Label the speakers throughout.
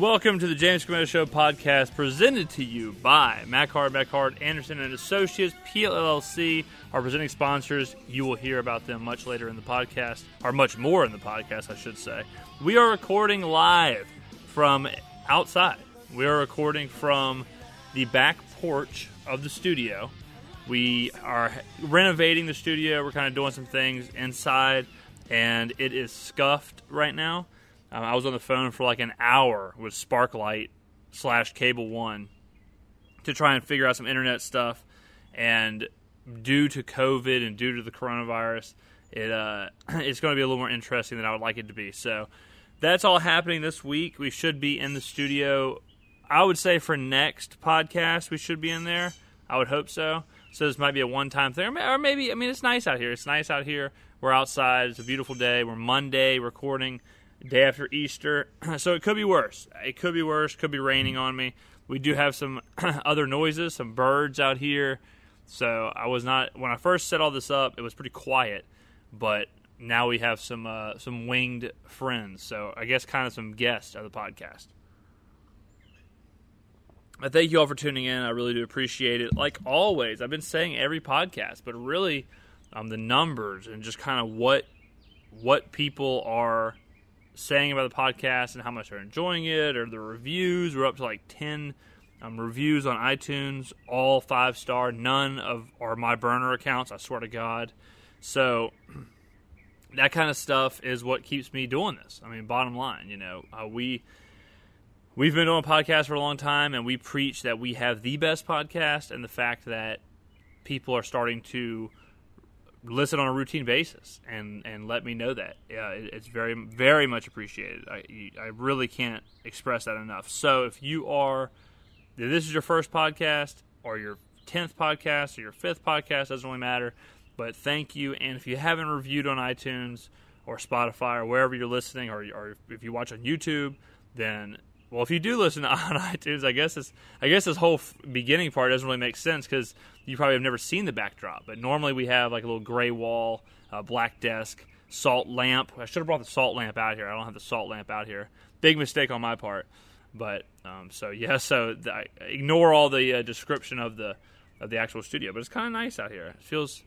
Speaker 1: Welcome to the James Commander Show podcast, presented to you by McHard, McHard, Anderson and Associates, PLLC, our presenting sponsors. You will hear about them much later in the podcast, or much more in the podcast, I should say. We are recording live from outside. We are recording from the back porch of the studio. We are renovating the studio. We're kind of doing some things inside, and it is scuffed right now. Um, I was on the phone for like an hour with Sparklight slash Cable One to try and figure out some internet stuff. And due to COVID and due to the coronavirus, it uh, it's going to be a little more interesting than I would like it to be. So that's all happening this week. We should be in the studio. I would say for next podcast we should be in there. I would hope so. So this might be a one-time thing, or maybe I mean it's nice out here. It's nice out here. We're outside. It's a beautiful day. We're Monday recording day after Easter, so it could be worse. It could be worse. Could be raining on me. We do have some other noises, some birds out here. So I was not when I first set all this up. It was pretty quiet, but now we have some uh, some winged friends. So I guess kind of some guests of the podcast. I thank you all for tuning in. I really do appreciate it. Like always, I've been saying every podcast, but really, um, the numbers and just kind of what what people are saying about the podcast and how much they're enjoying it, or the reviews. We're up to like ten um, reviews on iTunes, all five star. None of are my burner accounts. I swear to God. So that kind of stuff is what keeps me doing this. I mean, bottom line, you know, uh, we we've been doing podcasts for a long time, and we preach that we have the best podcast, and the fact that people are starting to listen on a routine basis and and let me know that. Yeah, it, it's very very much appreciated. I I really can't express that enough. So if you are this is your first podcast or your tenth podcast or your fifth podcast doesn't really matter. But thank you, and if you haven't reviewed on iTunes or Spotify or wherever you're listening, or, or if you watch on YouTube, then well, if you do listen on iTunes, I guess this I guess this whole f- beginning part doesn't really make sense because you probably have never seen the backdrop. But normally we have like a little gray wall, uh, black desk, salt lamp. I should have brought the salt lamp out here. I don't have the salt lamp out here. Big mistake on my part. But um, so yeah, so the, ignore all the uh, description of the of the actual studio. But it's kind of nice out here. It feels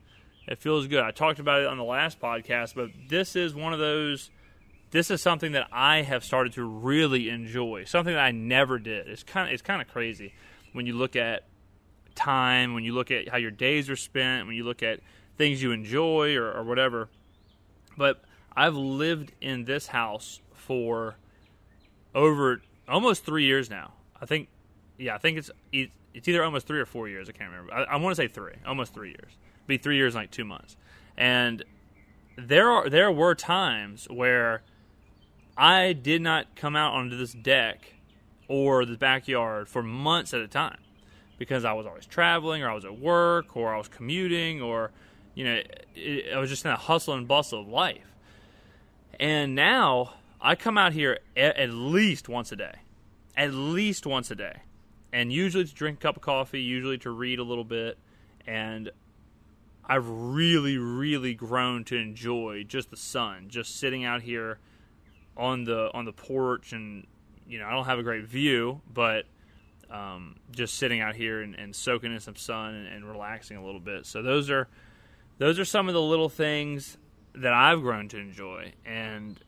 Speaker 1: it feels good. I talked about it on the last podcast, but this is one of those this is something that I have started to really enjoy. Something that I never did. It's kind of it's kind of crazy when you look at time, when you look at how your days are spent, when you look at things you enjoy or, or whatever. But I've lived in this house for over almost three years now. I think, yeah, I think it's it's either almost three or four years. I can't remember. I, I want to say three, almost three years. Be three years and like two months. And there are there were times where I did not come out onto this deck or the backyard for months at a time because I was always traveling or I was at work or I was commuting or you know it, I was just in a hustle and bustle of life. And now I come out here at least once a day, at least once a day, and usually to drink a cup of coffee, usually to read a little bit, and I've really, really grown to enjoy just the sun, just sitting out here on the on the porch, and you know I don't have a great view, but um, just sitting out here and, and soaking in some sun and, and, relaxing a little bit. So those are those are some of the little things that I've grown to enjoy, and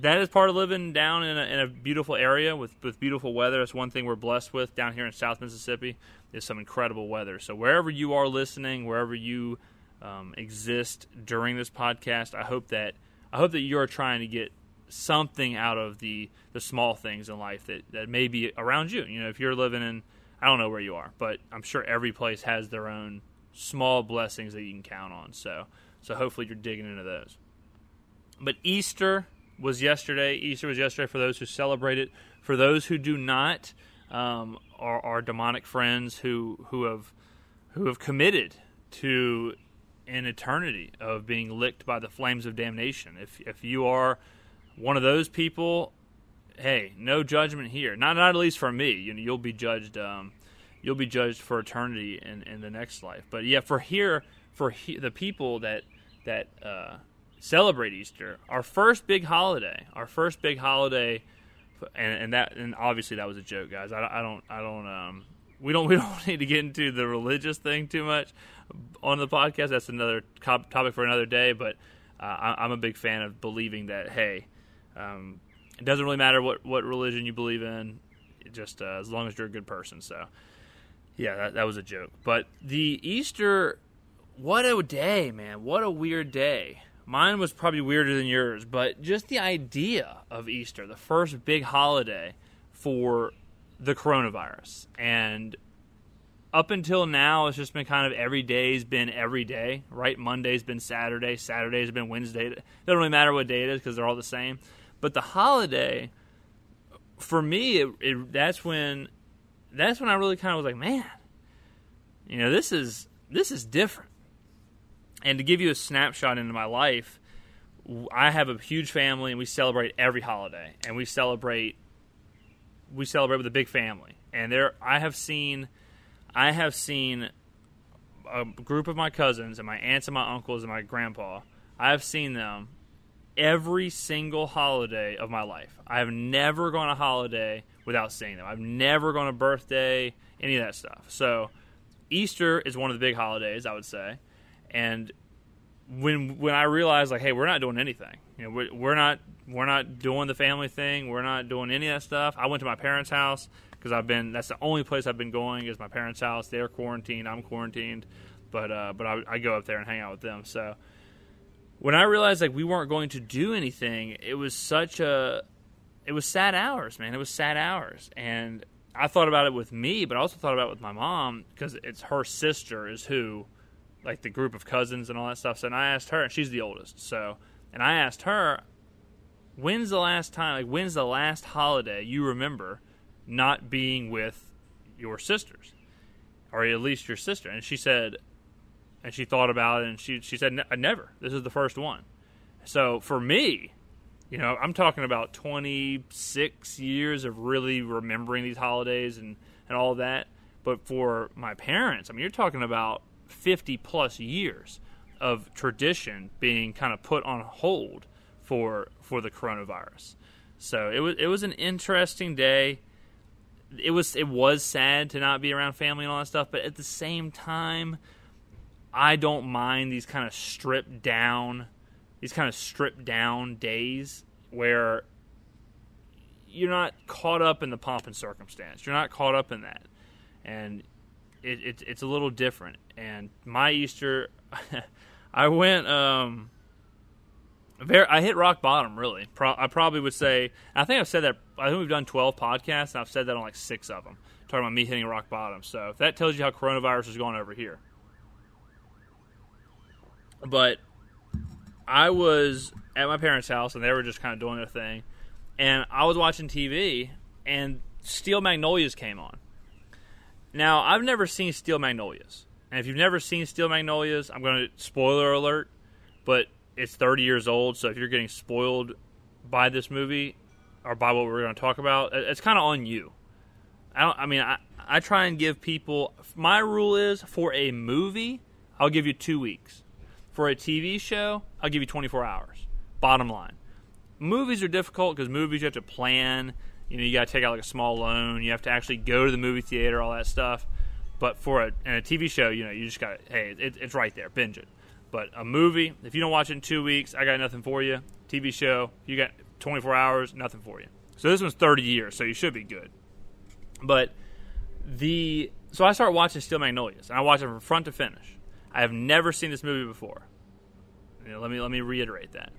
Speaker 1: that is part of living down in a, in a beautiful area with, with beautiful weather. It's one thing we're blessed with down here in South Mississippi is some incredible weather. So wherever you are listening, wherever you um, exist during this podcast, I hope that I hope that you are trying to get something out of the the small things in life that that may be around you. You know, if you're living in I don't know where you are, but I'm sure every place has their own small blessings that you can count on. So so hopefully you're digging into those. But Easter was yesterday. Easter was yesterday for those who celebrate it. For those who do not, um, are our demonic friends who who have who have committed to an eternity of being licked by the flames of damnation. If if you are one of those people, hey, no judgment here. Not not at least for me. You know, you'll be judged. Um, you'll be judged for eternity in, in the next life. But yeah, for here, for he, the people that that uh, celebrate Easter, our first big holiday, our first big holiday and, and that and obviously that was a joke, guys. I, I don't I don't um we don't we don't need to get into the religious thing too much on the podcast. That's another topic for another day. But uh, I, am a big fan of believing that hey, um, it doesn't really matter what what religion you believe in, just uh, as long as you're a good person. So yeah, that, that was a joke. But the Easter, what a day, man! What a weird day. Mine was probably weirder than yours, but just the idea of Easter, the first big holiday for the coronavirus. And up until now, it's just been kind of every day's been every day, right? Monday's been Saturday, Saturday's been Wednesday. It doesn't really matter what day it is because they're all the same. But the holiday, for me, it, it, that's when that's when I really kind of was like, man, you know, this is this is different. And to give you a snapshot into my life, I have a huge family, and we celebrate every holiday, and we celebrate we celebrate with a big family, and there I have seen, I have seen a group of my cousins and my aunts and my uncles and my grandpa. I have seen them every single holiday of my life. I have never gone a holiday without seeing them. I've never gone a birthday, any of that stuff. So Easter is one of the big holidays, I would say, and when when I realized like, hey, we're not doing anything. You know, we're, we're not we're not doing the family thing. We're not doing any of that stuff. I went to my parents' house because I've been. That's the only place I've been going is my parents' house. They're quarantined. I'm quarantined, but uh, but I, I go up there and hang out with them. So when I realized like we weren't going to do anything, it was such a it was sad hours, man. It was sad hours, and I thought about it with me, but I also thought about it with my mom because it's her sister is who, like the group of cousins and all that stuff. So and I asked her, and she's the oldest. So and I asked her, when's the last time, like, when's the last holiday you remember not being with your sisters, or at least your sister? And she said, and she thought about it, and she she said, uh, never. This is the first one. So for me, you know, I'm talking about 26 years of really remembering these holidays and and all that. But for my parents, I mean, you're talking about 50 plus years of tradition being kind of put on hold for for the coronavirus. So it was it was an interesting day. It was it was sad to not be around family and all that stuff, but at the same time, I don't mind these kind of stripped down these kind of stripped down days where you're not caught up in the pomp and circumstance. You're not caught up in that, and it, it, it's a little different. And my Easter, I went. Um, very, I hit rock bottom, really. Pro, I probably would say. I think I've said that. I think we've done twelve podcasts, and I've said that on like six of them, talking about me hitting rock bottom. So if that tells you how coronavirus is going over here. But I was at my parents' house, and they were just kind of doing their thing, and I was watching TV, and Steel Magnolias came on. Now I've never seen Steel Magnolias, and if you've never seen Steel Magnolias, I'm going to spoiler alert, but it's 30 years old, so if you're getting spoiled by this movie or by what we're going to talk about, it's kind of on you. I don't. I mean, I I try and give people. My rule is for a movie, I'll give you two weeks. For a TV show, I'll give you 24 hours. Bottom line, movies are difficult because movies you have to plan. You know, you got to take out like a small loan. You have to actually go to the movie theater, all that stuff. But for a, a TV show, you know, you just got hey, it, it's right there, binge it. But a movie, if you don't watch it in two weeks, I got nothing for you. TV show, you got 24 hours, nothing for you. So this one's 30 years, so you should be good. But the so I start watching Steel Magnolias, and I watch it from front to finish. I have never seen this movie before. You know, let me let me reiterate that.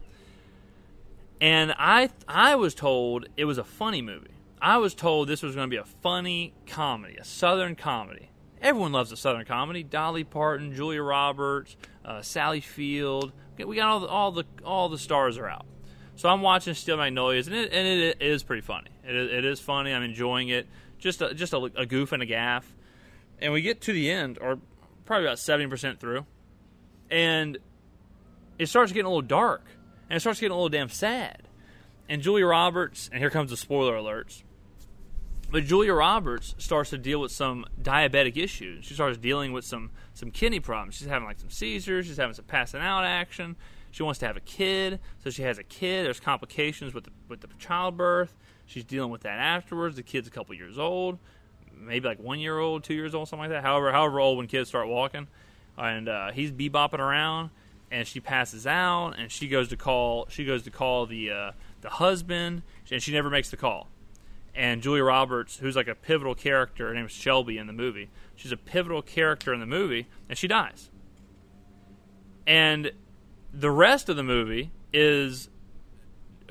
Speaker 1: And I I was told it was a funny movie. I was told this was going to be a funny comedy, a southern comedy. Everyone loves a southern comedy. Dolly Parton, Julia Roberts, uh, Sally Field. We got all the, all the all the stars are out. So I'm watching Steel Magnolias, and it, and it, is pretty funny. It is, it is funny. I'm enjoying it. Just a, just a, a goof and a gaff. And we get to the end, or probably about 70% through, and it starts getting a little dark, and it starts getting a little damn sad. And Julia Roberts, and here comes the spoiler alerts. But Julia Roberts starts to deal with some diabetic issues. She starts dealing with some some kidney problems. She's having like some seizures. She's having some passing out action. She wants to have a kid, so she has a kid. There's complications with the, with the childbirth. She's dealing with that afterwards. The kid's a couple years old, maybe like one year old, two years old, something like that. However, however old when kids start walking, and uh, he's bebopping around, and she passes out, and she goes to call. She goes to call the uh, the husband, and she never makes the call. And Julia Roberts, who's like a pivotal character, her name is Shelby in the movie. She's a pivotal character in the movie, and she dies. And the rest of the movie is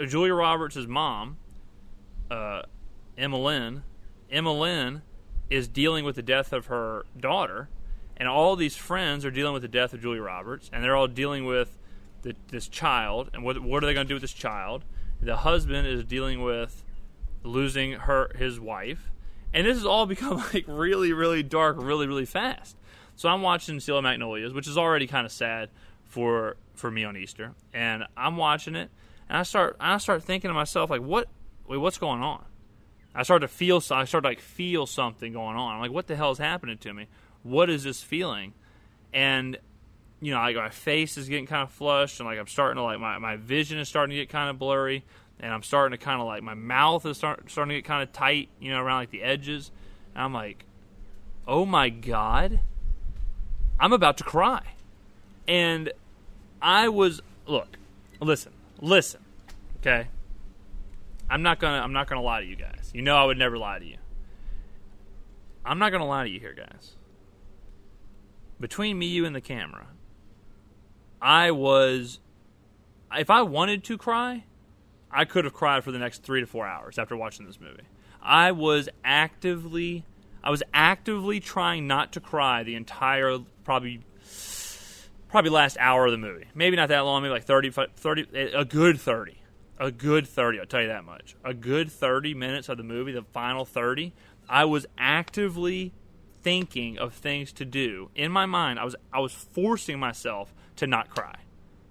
Speaker 1: Julia Roberts' mom, uh, M'Lynn. Emma Lynn is dealing with the death of her daughter, and all these friends are dealing with the death of Julia Roberts, and they're all dealing with the, this child, and what, what are they going to do with this child? The husband is dealing with losing her his wife, and this has all become like really, really dark, really, really fast. So I'm watching Steel Magnolias, which is already kind of sad for for me on Easter, and I'm watching it, and I start I start thinking to myself like, what wait, what's going on? I start to feel I start to like feel something going on. I'm like, what the hell is happening to me? What is this feeling? And you know, like my face is getting kind of flushed, and like I'm starting to like my my vision is starting to get kind of blurry, and I'm starting to kind of like my mouth is start, starting to get kind of tight, you know, around like the edges. And I'm like, oh my god, I'm about to cry, and I was look, listen, listen, okay. I'm not gonna I'm not gonna lie to you guys. You know I would never lie to you. I'm not gonna lie to you here, guys. Between me, you, and the camera, I was. If I wanted to cry, I could have cried for the next three to four hours after watching this movie. I was actively, I was actively trying not to cry the entire probably probably last hour of the movie. Maybe not that long, maybe like 30, 30 a good 30. A good 30, I'll tell you that much. A good 30 minutes of the movie, the final 30, I was actively thinking of things to do. In my mind, I was I was forcing myself to not cry.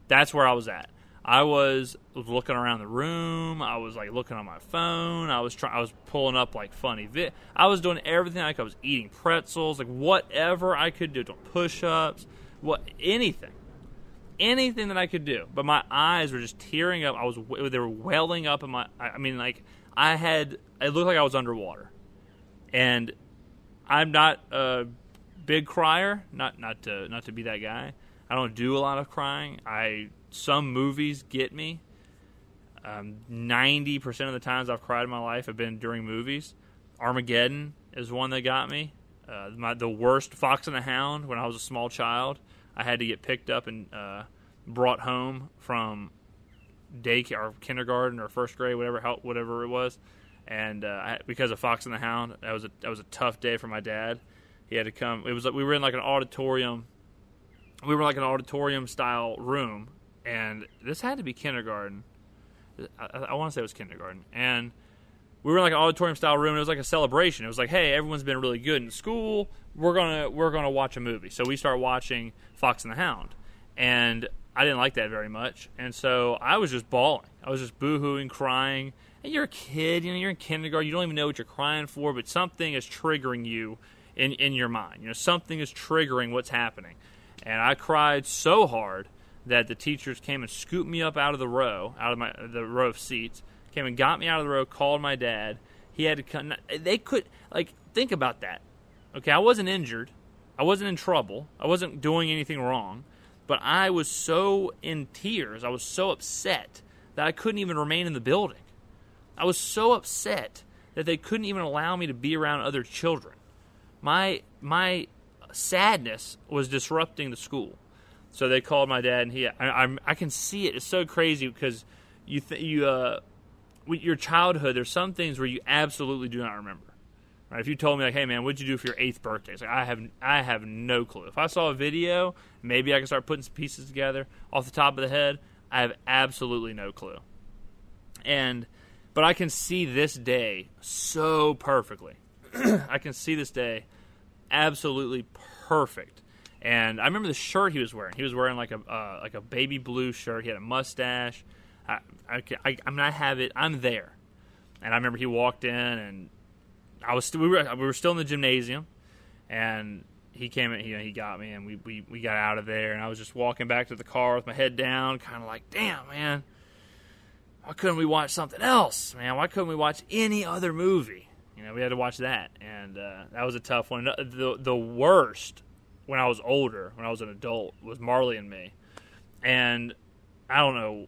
Speaker 1: That's where I was at. I was looking around the room. I was like looking on my phone. I was trying. I was pulling up like funny vid. I was doing everything like I was eating pretzels, like whatever I could do, doing push-ups, what anything, anything that I could do. But my eyes were just tearing up. I was they were welling up in my. I mean, like I had. It looked like I was underwater, and I'm not a big crier. Not not to not to be that guy. I don't do a lot of crying. I some movies get me. Um, ninety um, percent of the times I've cried in my life have been during movies. Armageddon is one that got me. Uh, my, the worst Fox and the Hound when I was a small child. I had to get picked up and uh, brought home from daycare or kindergarten or first grade, whatever whatever it was, and uh, because of Fox and the Hound, that was a that was a tough day for my dad. He had to come. It was like we were in like an auditorium. We were like an auditorium style room, and this had to be kindergarten. I, I want to say it was kindergarten, and we were in like an auditorium style room. And it was like a celebration. It was like, hey, everyone's been really good in school. We're gonna we're gonna watch a movie. So we start watching Fox and the Hound, and I didn't like that very much, and so I was just bawling. I was just boohooing, crying. And you're a kid, you know, you're in kindergarten. You don't even know what you're crying for, but something is triggering you in in your mind. You know, something is triggering what's happening. And I cried so hard that the teachers came and scooped me up out of the row, out of my the row of seats, came and got me out of the row, called my dad. He had to come. They could like think about that. Okay, I wasn't injured. I wasn't in trouble. I wasn't doing anything wrong. But I was so in tears. I was so upset that I couldn't even remain in the building. I was so upset that they couldn't even allow me to be around other children. My my sadness was disrupting the school. So they called my dad, and he I, I, I can see it. It's so crazy because you th- you uh, your childhood, there's some things where you absolutely do not remember. Right? If you told me like, "Hey man, what'd you do for your eighth birthday?" It's like I have I have no clue. If I saw a video, maybe I can start putting some pieces together off the top of the head. I have absolutely no clue. And but I can see this day so perfectly. I can see this day absolutely perfect. And I remember the shirt he was wearing. He was wearing like a uh, like a baby blue shirt. He had a mustache. I, I, I, mean, I have it. I'm there. And I remember he walked in, and I was st- we were we were still in the gymnasium, and he came in. You know, he got me, and we, we we got out of there. And I was just walking back to the car with my head down, kind of like, damn, man. why couldn't we watch something else, man? Why couldn't we watch any other movie? You know, we had to watch that, and uh, that was a tough one. The the worst when I was older, when I was an adult, was Marley and Me, and I don't know.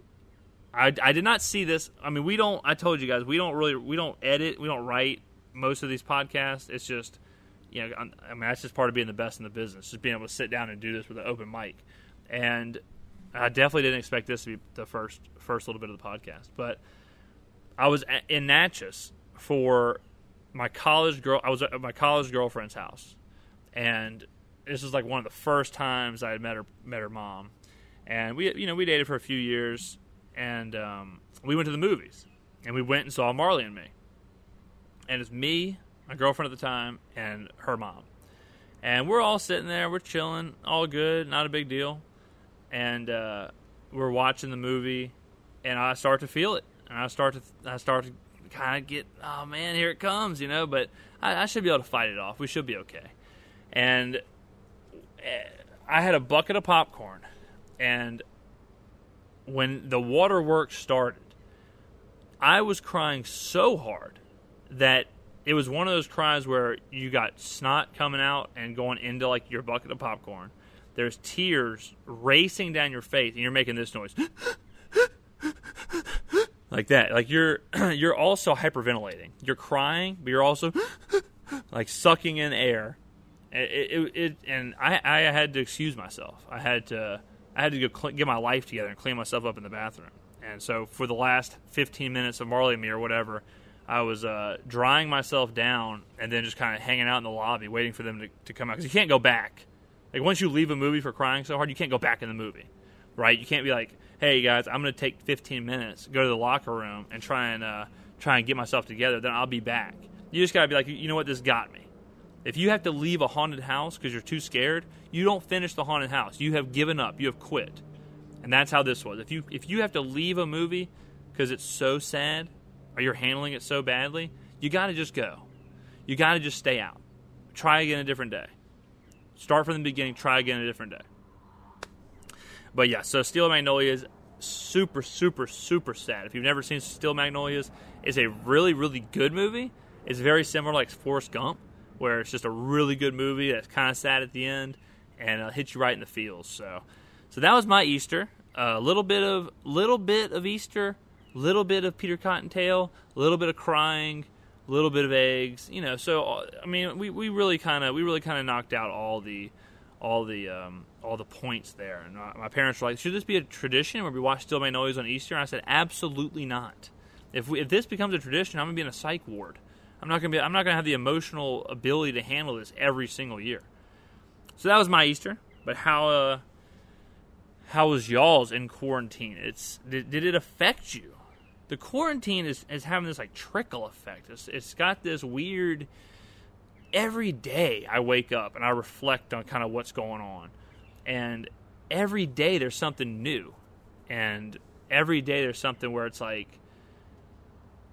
Speaker 1: I, I did not see this. I mean, we don't. I told you guys we don't really we don't edit, we don't write most of these podcasts. It's just you know, I mean, that's just part of being the best in the business, just being able to sit down and do this with an open mic. And I definitely didn't expect this to be the first first little bit of the podcast, but I was in Natchez for my college girl. I was at my college girlfriend's house, and this was like one of the first times I had met her met her mom, and we you know we dated for a few years, and um, we went to the movies, and we went and saw Marley and Me, and it's me, my girlfriend at the time, and her mom, and we're all sitting there, we're chilling, all good, not a big deal, and uh, we're watching the movie, and I start to feel it, and I start to I start to kind of get oh man here it comes you know but I, I should be able to fight it off. We should be okay. And I had a bucket of popcorn, and when the waterworks started, I was crying so hard that it was one of those cries where you got snot coming out and going into like your bucket of popcorn. There's tears racing down your face, and you're making this noise. like that. Like you're you're also hyperventilating. You're crying, but you're also like sucking in air it, it, it and I, I had to excuse myself. I had to I had to go cl- get my life together and clean myself up in the bathroom. And so for the last 15 minutes of Marley and Me or whatever, I was uh, drying myself down and then just kind of hanging out in the lobby waiting for them to, to come out because you can't go back. Like once you leave a movie for crying so hard, you can't go back in the movie, right? You can't be like, "Hey guys, I'm going to take 15 minutes, go to the locker room, and try and uh, try and get myself together. Then I'll be back." You just got to be like, "You know what? This got me." If you have to leave a haunted house because you're too scared, you don't finish the haunted house. You have given up. You have quit. And that's how this was. If you if you have to leave a movie because it's so sad or you're handling it so badly, you got to just go. You got to just stay out. Try again a different day. Start from the beginning. Try again a different day. But yeah, so Steel Magnolias, super, super, super sad. If you've never seen Steel Magnolias, it's a really, really good movie. It's very similar like Forrest Gump where it's just a really good movie that's kind of sad at the end and uh, hits you right in the feels. So, so that was my Easter. A uh, little bit of little bit of Easter, little bit of Peter Cottontail, a little bit of crying, a little bit of eggs. You know, so uh, I mean, we, we really kind of we really kind of knocked out all the all the um, all the points there. And my, my, parents were like, "Should this be a tradition where we watch Steel Magnolias on Easter?" And I said, "Absolutely not. If we, if this becomes a tradition, I'm gonna be in a psych ward." I'm not gonna be. I'm not gonna have the emotional ability to handle this every single year. So that was my Easter. But how uh, how was y'all's in quarantine? It's did, did it affect you? The quarantine is, is having this like trickle effect. It's, it's got this weird. Every day I wake up and I reflect on kind of what's going on, and every day there's something new, and every day there's something where it's like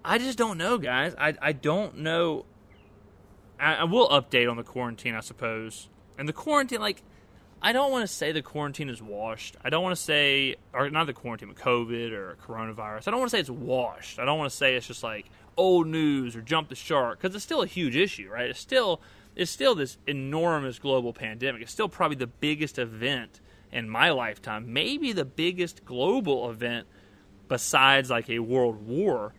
Speaker 1: I just don't know, guys. I I don't know. I, I will update on the quarantine, I suppose. And the quarantine, like, I don't want to say the quarantine is washed. I don't want to say, or not the quarantine, but COVID or coronavirus. I don't want to say it's washed. I don't want to say it's just like old news or jump the shark because it's still a huge issue, right? It's still it's still this enormous global pandemic. It's still probably the biggest event in my lifetime, maybe the biggest global event besides like a world war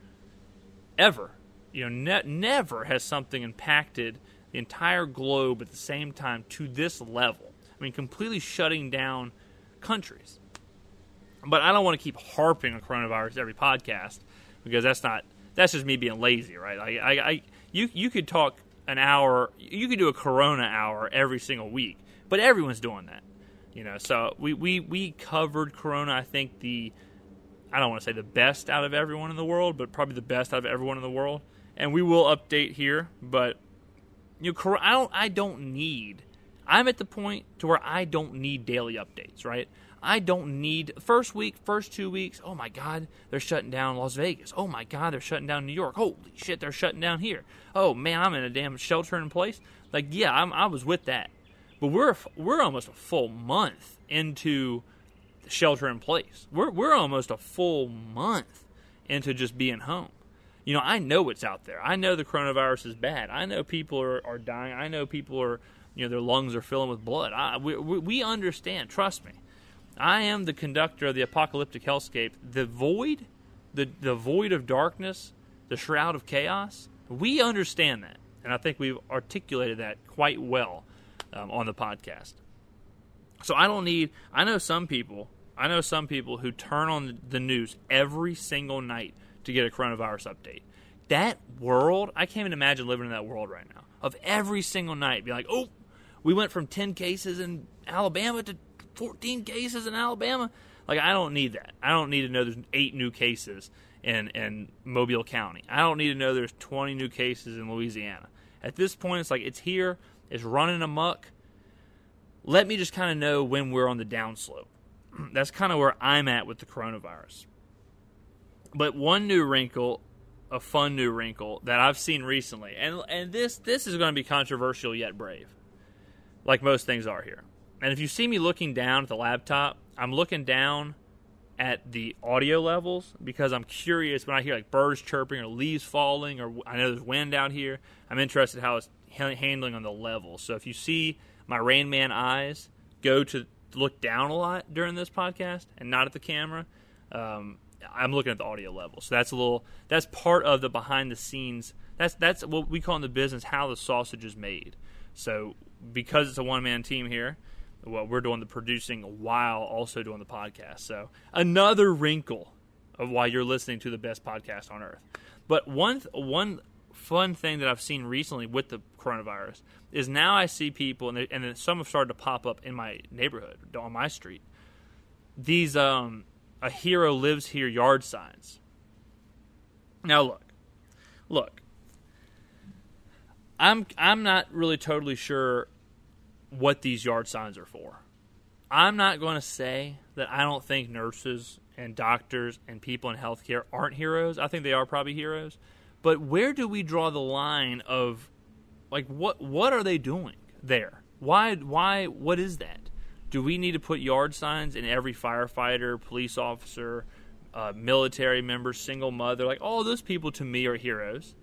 Speaker 1: ever. You know, ne- never has something impacted the entire globe at the same time to this level. I mean, completely shutting down countries. But I don't want to keep harping on coronavirus every podcast because that's not that's just me being lazy, right? I, I, I you you could talk an hour, you could do a Corona hour every single week, but everyone's doing that, you know. So we we we covered Corona. I think the I don't want to say the best out of everyone in the world, but probably the best out of everyone in the world. And we will update here, but you know, I don't I don't need I'm at the point to where I don't need daily updates, right? I don't need first week, first two weeks. Oh my God, they're shutting down Las Vegas. Oh my God, they're shutting down New York. Holy shit, they're shutting down here. Oh man, I'm in a damn shelter in place. Like, yeah, I'm, I was with that, but we're we're almost a full month into shelter in place. We're we're almost a full month into just being home. You know, I know what's out there. I know the coronavirus is bad. I know people are, are dying. I know people are, you know, their lungs are filling with blood. I, we, we understand. Trust me. I am the conductor of the apocalyptic hellscape. The void, the, the void of darkness, the shroud of chaos, we understand that. And I think we've articulated that quite well um, on the podcast. So I don't need, I know some people, I know some people who turn on the news every single night to get a coronavirus update. That world, I can't even imagine living in that world right now. Of every single night, be like, oh, we went from 10 cases in Alabama to 14 cases in Alabama. Like, I don't need that. I don't need to know there's eight new cases in, in Mobile County. I don't need to know there's 20 new cases in Louisiana. At this point, it's like it's here, it's running amok. Let me just kind of know when we're on the downslope. That's kind of where I'm at with the coronavirus. But one new wrinkle, a fun new wrinkle that I've seen recently, and and this this is going to be controversial yet brave, like most things are here. And if you see me looking down at the laptop, I'm looking down at the audio levels because I'm curious when I hear like birds chirping or leaves falling or I know there's wind out here. I'm interested how it's handling on the level. So if you see my Rain Man eyes go to look down a lot during this podcast and not at the camera, um, I'm looking at the audio level. So that's a little that's part of the behind the scenes. That's that's what we call in the business how the sausage is made. So because it's a one man team here, well, we're doing the producing while also doing the podcast. So another wrinkle of why you're listening to the best podcast on earth. But one one fun thing that I've seen recently with the coronavirus is now I see people, and, and some have started to pop up in my neighborhood on my street. These um, a hero lives here yard signs. Now look, look. I'm I'm not really totally sure what these yard signs are for. I'm not going to say that I don't think nurses and doctors and people in healthcare aren't heroes. I think they are probably heroes. But where do we draw the line of like what what are they doing there? Why why what is that? Do we need to put yard signs in every firefighter, police officer, uh, military member, single mother? Like all those people to me are heroes.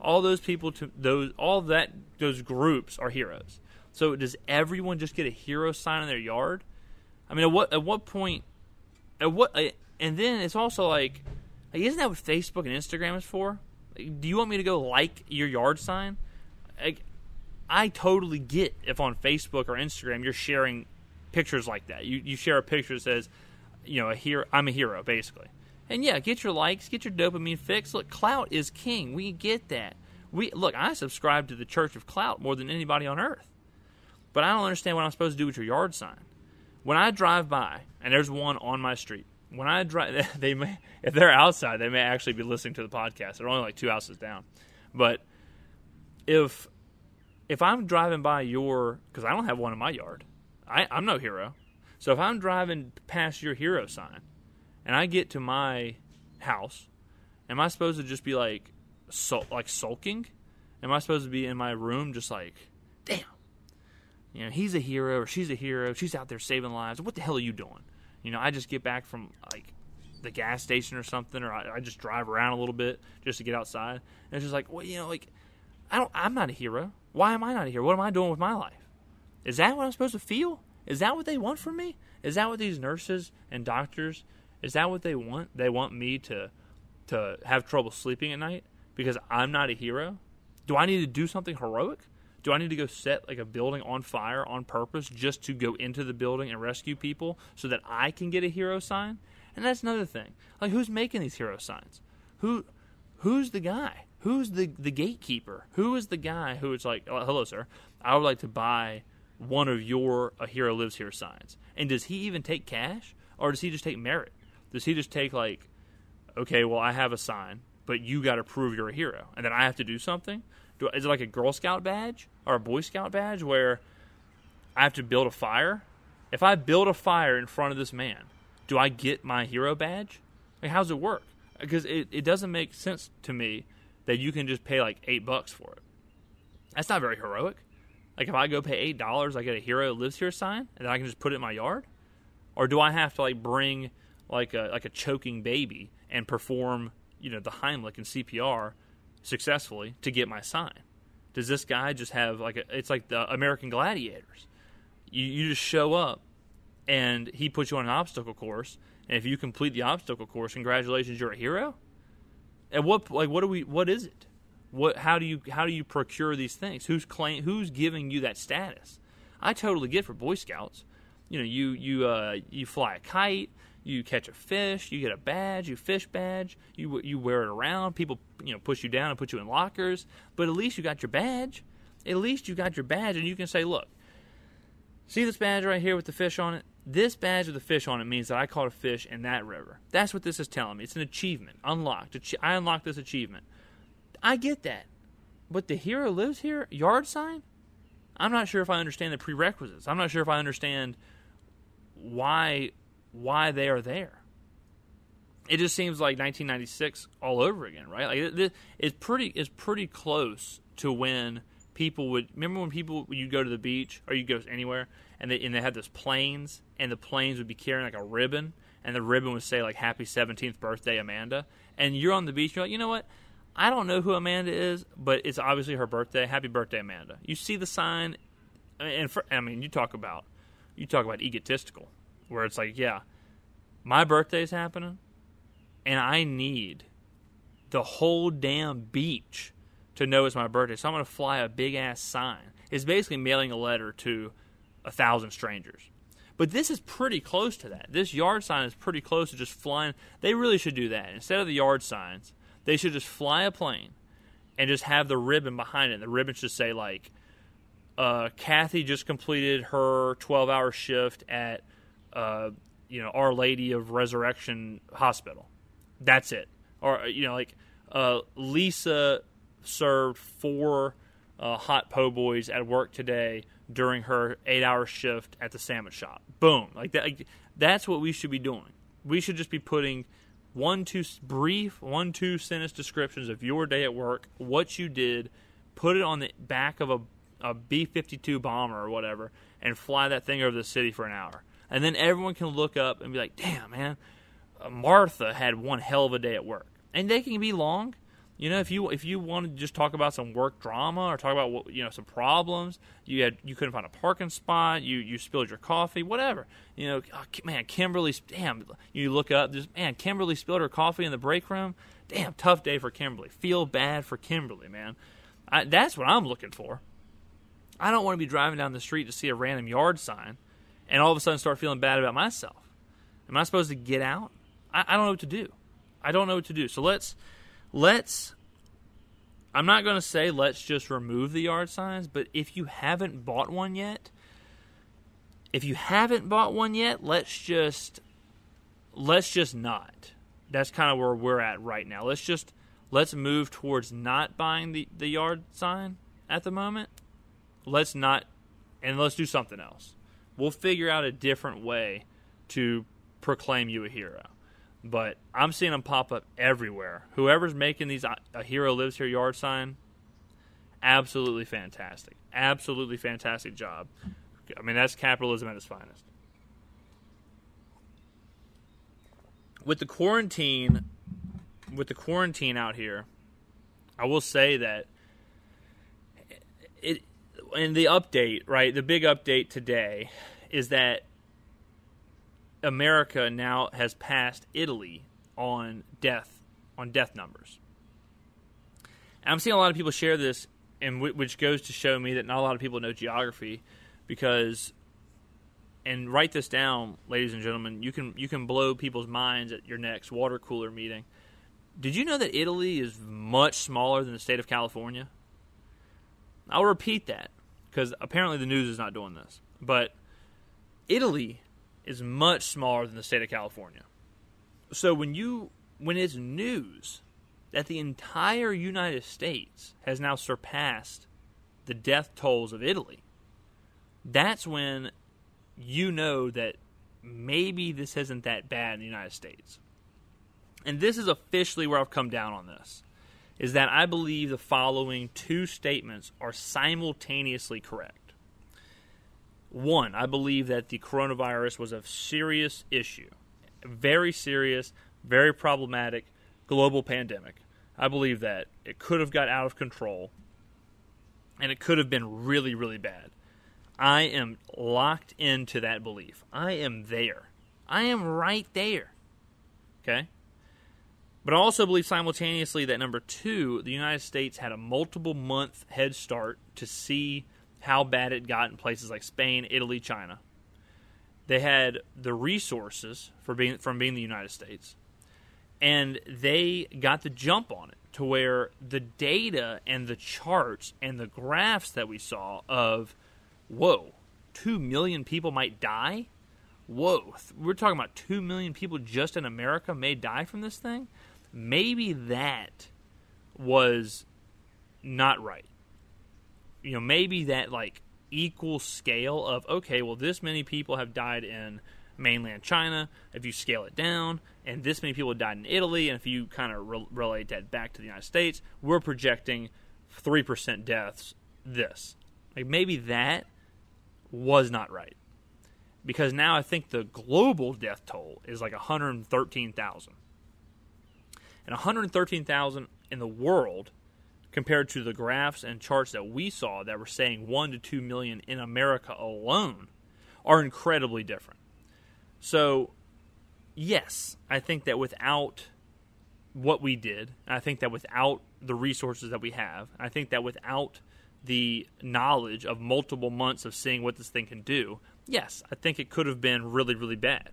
Speaker 1: All those people to those all that those groups are heroes. So does everyone just get a hero sign in their yard? I mean, at what at what point? At what? And then it's also like, like isn't that what Facebook and Instagram is for? Do you want me to go like your yard sign? Like, I totally get if on Facebook or Instagram you're sharing pictures like that. You you share a picture that says, you know, a hero. I'm a hero, basically. And yeah, get your likes, get your dopamine fix. Look, clout is king. We get that. We look. I subscribe to the Church of Clout more than anybody on earth. But I don't understand what I'm supposed to do with your yard sign. When I drive by, and there's one on my street, when I drive, they may, if they're outside, they may actually be listening to the podcast. They're only like two houses down. But if if I'm driving by your, because I don't have one in my yard, I, I'm no hero. So if I'm driving past your hero sign, and I get to my house, am I supposed to just be like, sul- like sulking? Am I supposed to be in my room just like, damn, you know, he's a hero or she's a hero. She's out there saving lives. What the hell are you doing? You know, I just get back from like the gas station or something, or I, I just drive around a little bit just to get outside. And it's just like, well, you know, like I don't. I'm not a hero. Why am I not a hero? What am I doing with my life? Is that what I'm supposed to feel? Is that what they want from me? Is that what these nurses and doctors? Is that what they want? They want me to to have trouble sleeping at night because I'm not a hero. Do I need to do something heroic? Do I need to go set like a building on fire on purpose just to go into the building and rescue people so that I can get a hero sign? And that's another thing. Like who's making these hero signs? Who who's the guy? Who's the the gatekeeper? Who is the guy who is like, oh, "Hello, sir. I would like to buy one of your a hero lives here signs." And does he even take cash or does he just take merit? Does he just take like, "Okay, well, I have a sign, but you got to prove you're a hero." And then I have to do something? Do, is it like a Girl Scout badge or a Boy Scout badge where I have to build a fire? If I build a fire in front of this man, do I get my hero badge? Like, how's it work? Because it, it doesn't make sense to me that you can just pay like eight bucks for it. That's not very heroic. Like if I go pay eight dollars, I get a hero lives here sign, and I can just put it in my yard. Or do I have to like bring like a like a choking baby and perform you know the Heimlich and CPR successfully to get my sign? Does this guy just have like a, it's like the American Gladiators? You you just show up and he puts you on an obstacle course, and if you complete the obstacle course, congratulations, you're a hero. And what like what do we what is it? What how do you how do you procure these things? Who's claim who's giving you that status? I totally get for Boy Scouts. You know, you you uh, you fly a kite, you catch a fish, you get a badge, you fish badge, you you wear it around. People you know push you down and put you in lockers, but at least you got your badge. At least you got your badge, and you can say, "Look, see this badge right here with the fish on it. This badge with the fish on it means that I caught a fish in that river. That's what this is telling me. It's an achievement, unlocked. I unlocked this achievement. I get that, but the hero lives here. Yard sign. I'm not sure if I understand the prerequisites. I'm not sure if I understand why why they are there. It just seems like 1996 all over again, right? Like it's pretty it's pretty close to when people would remember when people you go to the beach or you go anywhere and they and they had those planes and the planes would be carrying like a ribbon and the ribbon would say like happy 17th birthday Amanda. And you're on the beach you're like you know what? I don't know who Amanda is but it's obviously her birthday. Happy birthday Amanda. You see the sign and for, I mean you talk about you talk about egotistical where it's like yeah my birthday's happening and I need the whole damn beach to know it's my birthday so I'm going to fly a big ass sign it's basically mailing a letter to a thousand strangers. But this is pretty close to that. This yard sign is pretty close to just flying. They really should do that. Instead of the yard signs, they should just fly a plane and just have the ribbon behind it. The ribbon should say, like, uh, Kathy just completed her 12 hour shift at, uh, you know, Our Lady of Resurrection Hospital. That's it. Or, you know, like, uh, Lisa served four uh, hot po' boys at work today during her eight hour shift at the sandwich shop. Boom. Like that. Like, that's what we should be doing. We should just be putting one, two brief, one, two sentence descriptions of your day at work, what you did, put it on the back of a, a B 52 bomber or whatever, and fly that thing over the city for an hour. And then everyone can look up and be like, damn, man, uh, Martha had one hell of a day at work. And they can be long, you know, if you if you want to just talk about some work drama or talk about what, you know some problems, you had you couldn't find a parking spot, you you spilled your coffee, whatever. You know, oh, man, Kimberly, damn. You look up, this man, Kimberly spilled her coffee in the break room. Damn, tough day for Kimberly. Feel bad for Kimberly, man. I, that's what I'm looking for. I don't want to be driving down the street to see a random yard sign, and all of a sudden start feeling bad about myself. Am I supposed to get out? I, I don't know what to do. I don't know what to do. So let's let's I'm not going to say let's just remove the yard signs, but if you haven't bought one yet, if you haven't bought one yet, let's just let's just not. That's kind of where we're at right now. Let's just let's move towards not buying the the yard sign at the moment. Let's not and let's do something else. We'll figure out a different way to proclaim you a hero but I'm seeing them pop up everywhere. Whoever's making these uh, "A Hero Lives Here" yard sign, absolutely fantastic, absolutely fantastic job. I mean, that's capitalism at its finest. With the quarantine, with the quarantine out here, I will say that it in the update, right? The big update today is that America now has passed Italy on death on death numbers. And I'm seeing a lot of people share this, and w- which goes to show me that not a lot of people know geography, because and write this down, ladies and gentlemen. You can you can blow people's minds at your next water cooler meeting. Did you know that Italy is much smaller than the state of California? I'll repeat that because apparently the news is not doing this. But Italy is much smaller than the state of California. So when you when it's news that the entire United States has now surpassed the death tolls of Italy, that's when you know that maybe this isn't that bad in the United States. And this is officially where I've come down on this is that I believe the following two statements are simultaneously correct. One, I believe that the coronavirus was a serious issue, very serious, very problematic, global pandemic. I believe that it could have got out of control and it could have been really, really bad. I am locked into that belief. I am there. I am right there. Okay? But I also believe simultaneously that number two, the United States had a multiple month head start to see how bad it got in places like Spain, Italy, China. They had the resources for being from being the United States, and they got the jump on it to where the data and the charts and the graphs that we saw of, whoa, two million people might die. Whoa, we're talking about two million people just in America may die from this thing. Maybe that was not right. You know maybe that like equal scale of okay well this many people have died in mainland china if you scale it down and this many people died in italy and if you kind of re- relate that back to the united states we're projecting 3% deaths this. Like maybe that was not right. Because now i think the global death toll is like 113000 and 113000 in the world compared to the graphs and charts that we saw that were saying 1 to 2 million in America alone are incredibly different. So, yes, I think that without what we did, I think that without the resources that we have, I think that without the knowledge of multiple months of seeing what this thing can do, yes, I think it could have been really, really bad.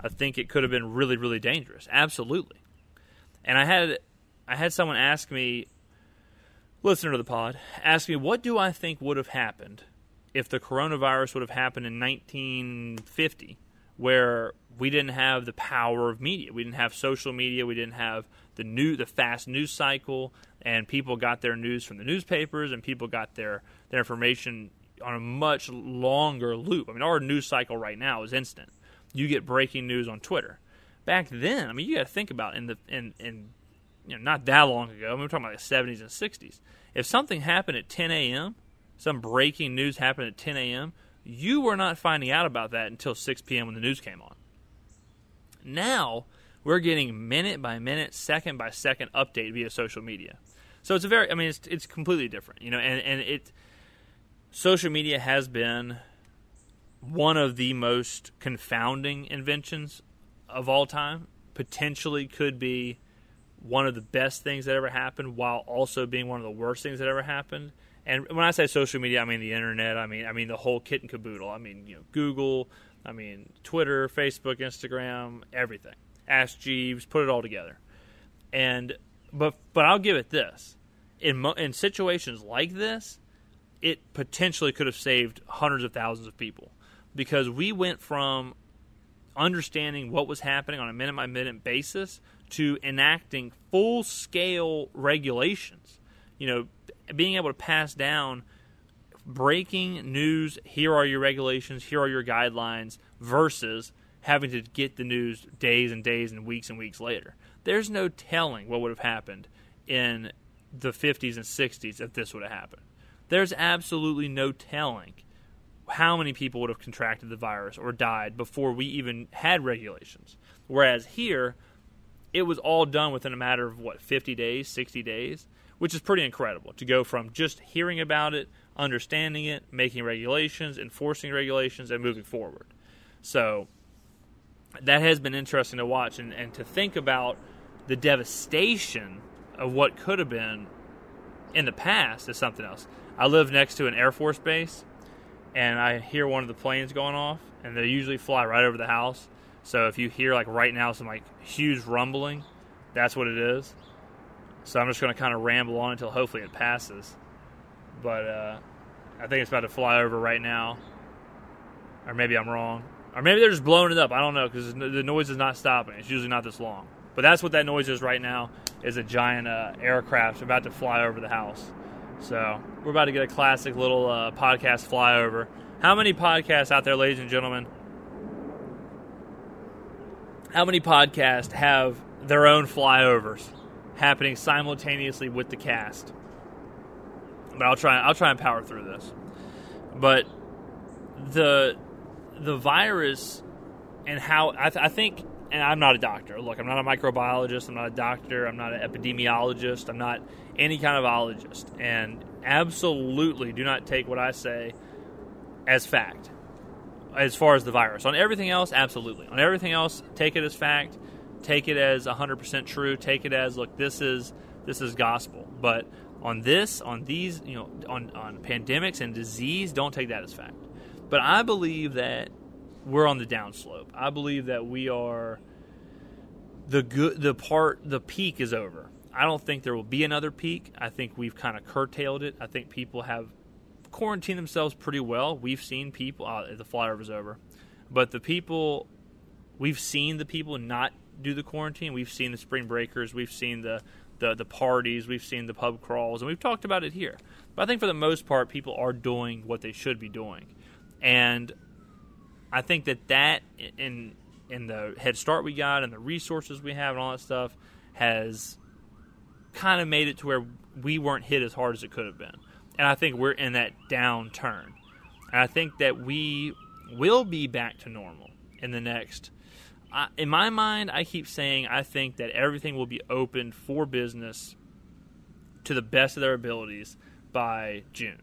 Speaker 1: I think it could have been really, really dangerous. Absolutely. And I had I had someone ask me listener to the pod ask me, What do I think would have happened if the coronavirus would have happened in 1950, where we didn't have the power of media? We didn't have social media, we didn't have the new, the fast news cycle, and people got their news from the newspapers, and people got their, their information on a much longer loop. I mean, our news cycle right now is instant. You get breaking news on Twitter. Back then, I mean, you got to think about in the in in you know, not that long ago. I mean, we're talking about the 70s and 60s. If something happened at 10 a.m., some breaking news happened at 10 a.m., you were not finding out about that until 6 p.m. when the news came on. Now, we're getting minute by minute, second by second update via social media. So it's a very, I mean, it's, it's completely different, you know, and, and it, social media has been one of the most confounding inventions of all time. Potentially could be one of the best things that ever happened while also being one of the worst things that ever happened. And when I say social media, I mean the internet. I mean I mean the whole kit and caboodle. I mean you know Google. I mean Twitter, Facebook, Instagram, everything. Ask Jeeves, put it all together. And but but I'll give it this: in mo- in situations like this, it potentially could have saved hundreds of thousands of people because we went from understanding what was happening on a minute by minute basis to enacting full scale regulations. You know, being able to pass down breaking news, here are your regulations, here are your guidelines, versus having to get the news days and days and weeks and weeks later. There's no telling what would have happened in the 50s and 60s if this would have happened. There's absolutely no telling how many people would have contracted the virus or died before we even had regulations. Whereas here, it was all done within a matter of what 50 days 60 days which is pretty incredible to go from just hearing about it understanding it making regulations enforcing regulations and moving forward so that has been interesting to watch and, and to think about the devastation of what could have been in the past is something else i live next to an air force base and i hear one of the planes going off and they usually fly right over the house so if you hear like right now some like huge rumbling, that's what it is. So I'm just going to kind of ramble on until hopefully it passes. But uh, I think it's about to fly over right now, or maybe I'm wrong, or maybe they're just blowing it up. I don't know because the noise is not stopping. It's usually not this long. But that's what that noise is right now. Is a giant uh, aircraft about to fly over the house. So we're about to get a classic little uh, podcast flyover. How many podcasts out there, ladies and gentlemen, how many podcasts have their own flyovers happening simultaneously with the cast? But I'll try. I'll try and power through this. But the the virus and how I, th- I think and I'm not a doctor. Look, I'm not a microbiologist. I'm not a doctor. I'm not an epidemiologist. I'm not any kind of ologist. And absolutely do not take what I say as fact as far as the virus. On everything else, absolutely. On everything else, take it as fact. Take it as 100% true. Take it as look, this is this is gospel. But on this, on these, you know, on on pandemics and disease, don't take that as fact. But I believe that we're on the downslope. I believe that we are the good the part the peak is over. I don't think there will be another peak. I think we've kind of curtailed it. I think people have quarantined themselves pretty well. We've seen people uh, the flyover is over, but the people we've seen the people not do the quarantine. We've seen the spring breakers. We've seen the the, the parties. We've seen the pub crawls, and we've talked about it here. But I think for the most part, people are doing what they should be doing, and I think that that in in the head start we got and the resources we have and all that stuff has kind of made it to where we weren't hit as hard as it could have been. And I think we're in that downturn. And I think that we will be back to normal in the next. I, in my mind, I keep saying I think that everything will be open for business to the best of their abilities by June.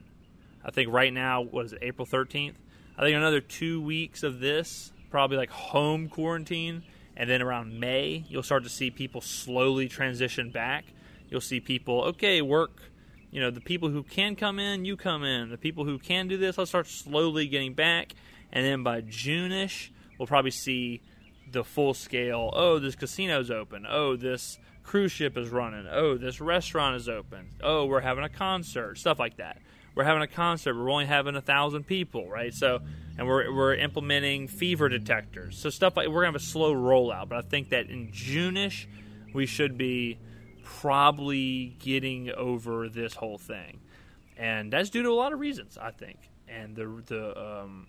Speaker 1: I think right now, what is it, April 13th? I think another two weeks of this, probably like home quarantine, and then around May, you'll start to see people slowly transition back. You'll see people, okay, work you know, the people who can come in, you come in. The people who can do this, let's start slowly getting back. And then by June-ish, we'll probably see the full scale. Oh, this casino's open. Oh, this cruise ship is running. Oh, this restaurant is open. Oh, we're having a concert. Stuff like that. We're having a concert. We're only having a thousand people, right? So, and we're we're implementing fever detectors. So stuff like we're gonna have a slow rollout. But I think that in June-ish, we should be probably getting over this whole thing, and that's due to a lot of reasons, I think. And the the um,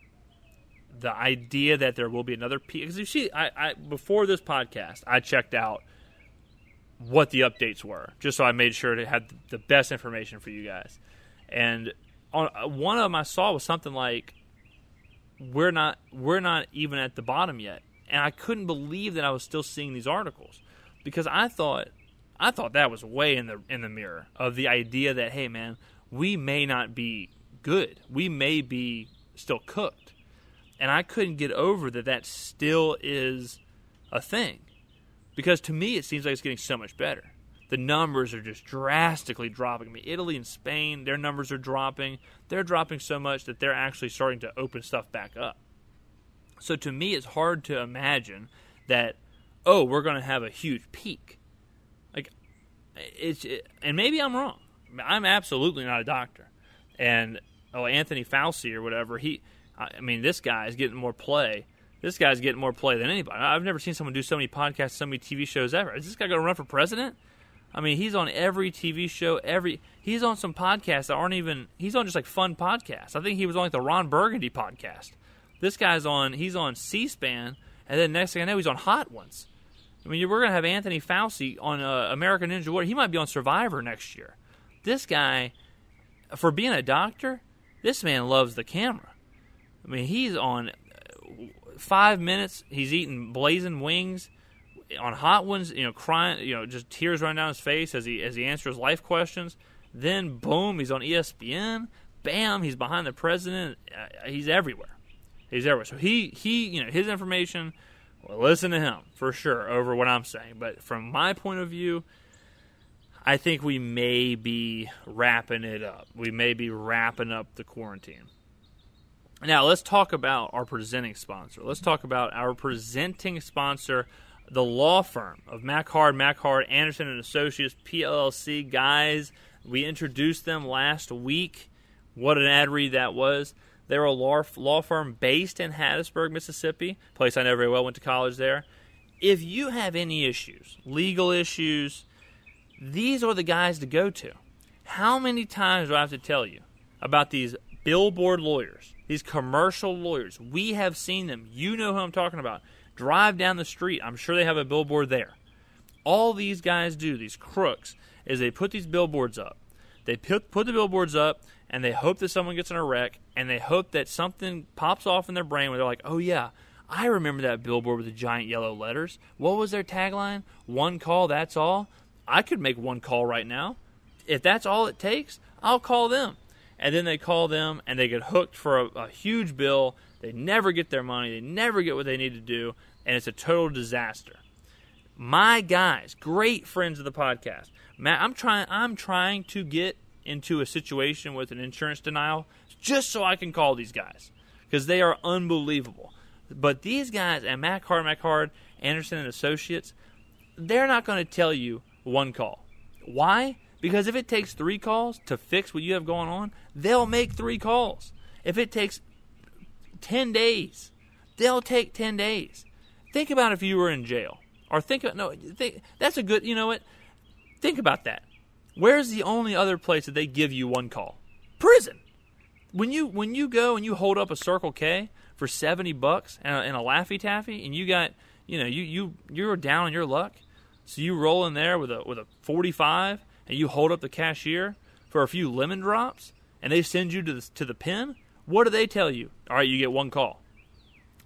Speaker 1: the idea that there will be another peak because you see, I, I before this podcast, I checked out what the updates were, just so I made sure to have the best information for you guys. And on uh, one of them, I saw was something like, "We're not, we're not even at the bottom yet," and I couldn't believe that I was still seeing these articles because I thought I thought that was way in the in the mirror of the idea that hey man, we may not be good. We may be still cooked. And I couldn't get over that that still is a thing. Because to me it seems like it's getting so much better. The numbers are just drastically dropping. I mean, Italy and Spain, their numbers are dropping. They're dropping so much that they're actually starting to open stuff back up. So to me, it's hard to imagine that, oh, we're going to have a huge peak it's it, and maybe I'm wrong. I'm absolutely not a doctor. And oh, Anthony Fauci or whatever, he, I mean, this guy is getting more play. This guy's getting more play than anybody. I've never seen someone do so many podcasts, so many TV shows ever. Is this guy going to run for president? I mean, he's on every TV show. Every he's on some podcasts that aren't even. He's on just like fun podcasts. I think he was on like the Ron Burgundy podcast. This guy's on. He's on C-SPAN, and then next thing I know, he's on Hot Ones. I mean, we're going to have Anthony Fauci on uh, American Ninja Warrior. He might be on Survivor next year. This guy, for being a doctor, this man loves the camera. I mean, he's on uh, five minutes. He's eating blazing wings on hot ones. You know, crying. You know, just tears running down his face as he as he answers life questions. Then boom, he's on ESPN. Bam, he's behind the president. Uh, he's everywhere. He's everywhere. So he he you know his information listen to him for sure over what I'm saying. But from my point of view, I think we may be wrapping it up. We may be wrapping up the quarantine. Now, let's talk about our presenting sponsor. Let's talk about our presenting sponsor, the law firm of McHard, McHard, Anderson and Associates, PLLC. Guys, we introduced them last week. What an ad read that was. They're a law, law firm based in Hattiesburg, Mississippi, place I know very well, went to college there. If you have any issues, legal issues, these are the guys to go to. How many times do I have to tell you about these billboard lawyers, these commercial lawyers? We have seen them. You know who I'm talking about. Drive down the street. I'm sure they have a billboard there. All these guys do, these crooks, is they put these billboards up. They put, put the billboards up and they hope that someone gets in a wreck and they hope that something pops off in their brain where they're like, oh, yeah, I remember that billboard with the giant yellow letters. What was their tagline? One call, that's all. I could make one call right now. If that's all it takes, I'll call them. And then they call them and they get hooked for a, a huge bill. They never get their money. They never get what they need to do. And it's a total disaster. My guys, great friends of the podcast. Matt, I'm trying I'm trying to get into a situation with an insurance denial just so I can call these guys because they are unbelievable. But these guys at McHard, Mac Hard, Anderson and Associates, they're not going to tell you one call. Why? Because if it takes three calls to fix what you have going on, they'll make three calls. If it takes 10 days, they'll take 10 days. Think about if you were in jail. Or think, about, no, think, that's a good, you know what? Think about that. Where's the only other place that they give you one call? Prison. When you when you go and you hold up a Circle K for seventy bucks and a, and a Laffy Taffy, and you got you know you you you're down on your luck, so you roll in there with a with a forty five and you hold up the cashier for a few lemon drops, and they send you to the to the pen. What do they tell you? All right, you get one call.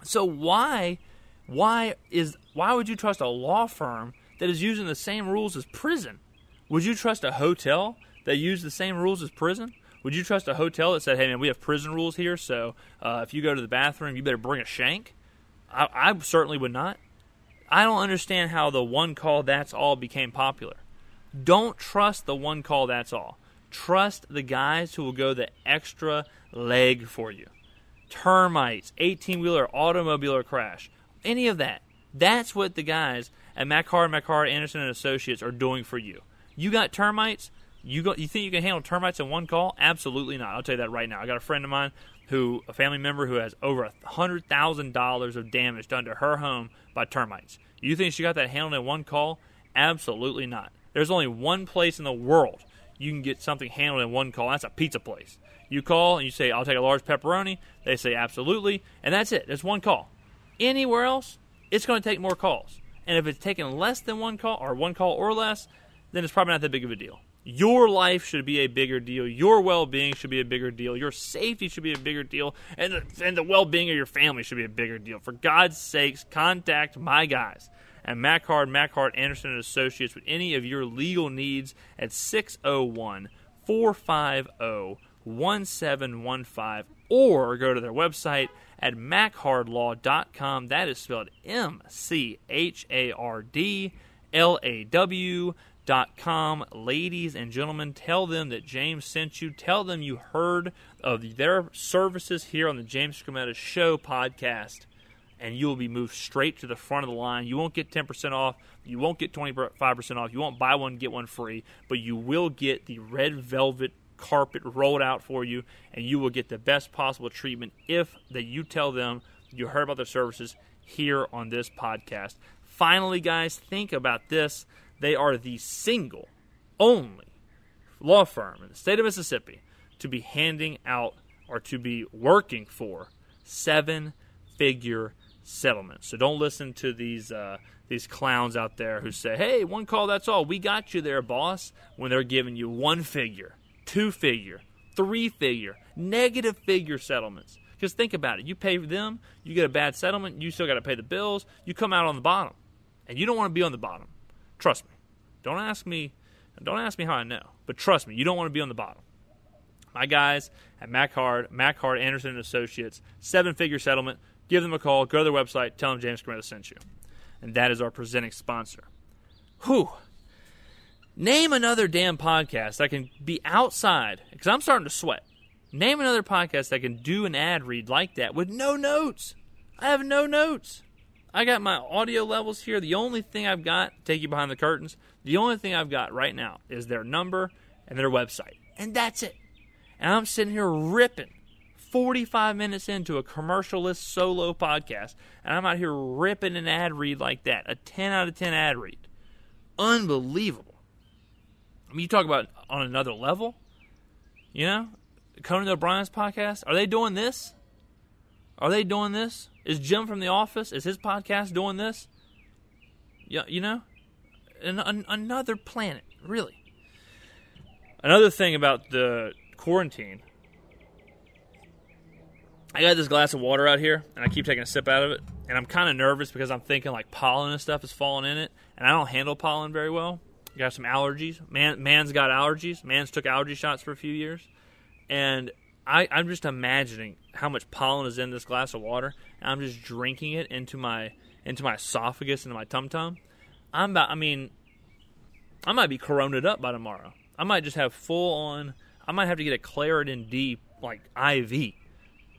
Speaker 1: So why why is why would you trust a law firm that is using the same rules as prison? Would you trust a hotel that used the same rules as prison? Would you trust a hotel that said, "Hey, man, we have prison rules here, so uh, if you go to the bathroom, you better bring a shank"? I, I certainly would not. I don't understand how the one call that's all became popular. Don't trust the one call that's all. Trust the guys who will go the extra leg for you. Termites, 18 wheeler, automobile crash, any of that. That's what the guys at McHard, McHard, Anderson and Associates are doing for you. You got termites. You go. You think you can handle termites in one call? Absolutely not. I'll tell you that right now. I got a friend of mine who, a family member who has over a hundred thousand dollars of damage done to her home by termites. You think she got that handled in one call? Absolutely not. There's only one place in the world you can get something handled in one call. That's a pizza place. You call and you say, "I'll take a large pepperoni." They say, "Absolutely," and that's it. It's one call. Anywhere else, it's going to take more calls. And if it's taking less than one call or one call or less, then it's probably not that big of a deal. Your life should be a bigger deal. Your well-being should be a bigger deal. Your safety should be a bigger deal, and the, and the well-being of your family should be a bigger deal. For God's sakes, contact my guys at McHard, McHard, Anderson and Associates with any of your legal needs at 601 450 1715 or go to their website at machardlaw.com. That is spelled M C H A R D L A W com. Ladies and gentlemen, tell them that James sent you. Tell them you heard of their services here on the James Skrmetta Show podcast, and you will be moved straight to the front of the line. You won't get 10% off. You won't get 25% off. You won't buy one, get one free, but you will get the red velvet carpet rolled out for you, and you will get the best possible treatment if that you tell them you heard about their services here on this podcast. Finally, guys, think about this. They are the single, only law firm in the state of Mississippi to be handing out or to be working for seven figure settlements. So don't listen to these uh, these clowns out there who say, "Hey, one call, that's all. We got you there, boss." When they're giving you one figure, two figure, three figure, negative figure settlements. Because think about it. You pay them, you get a bad settlement, you still got to pay the bills, you come out on the bottom. And you don't want to be on the bottom. Trust me. Don't ask me don't ask me how I know. But trust me, you don't want to be on the bottom. My guys at McHard, McHard Anderson and Associates, seven figure settlement. Give them a call, go to their website, tell them James Skrmetta sent you. And that is our presenting sponsor. Whew. Name another damn podcast that can be outside, because I'm starting to sweat. Name another podcast that can do an ad read like that with no notes. I have no notes. I got my audio levels here. The only thing I've got, take you behind the curtains, the only thing I've got right now is their number and their website. And that's it. And I'm sitting here ripping 45 minutes into a commercialist solo podcast, and I'm out here ripping an ad read like that. A 10 out of 10 ad read. Unbelievable. I mean, you talk about on another level. You know, Conan O'Brien's podcast. Are they doing this? Are they doing this? Is Jim from The Office? Is his podcast doing this? Yeah, you know, an, an, another planet, really. Another thing about the quarantine, I got this glass of water out here, and I keep taking a sip out of it, and I'm kind of nervous because I'm thinking like pollen and stuff is falling in it, and I don't handle pollen very well. Got some allergies. Man, man's got allergies. Man's took allergy shots for a few years, and I, I'm just imagining how much pollen is in this glass of water, and I'm just drinking it into my into my esophagus, into my tum tum. I'm about. I mean, I might be coroned up by tomorrow. I might just have full on. I might have to get a Claritin D like IV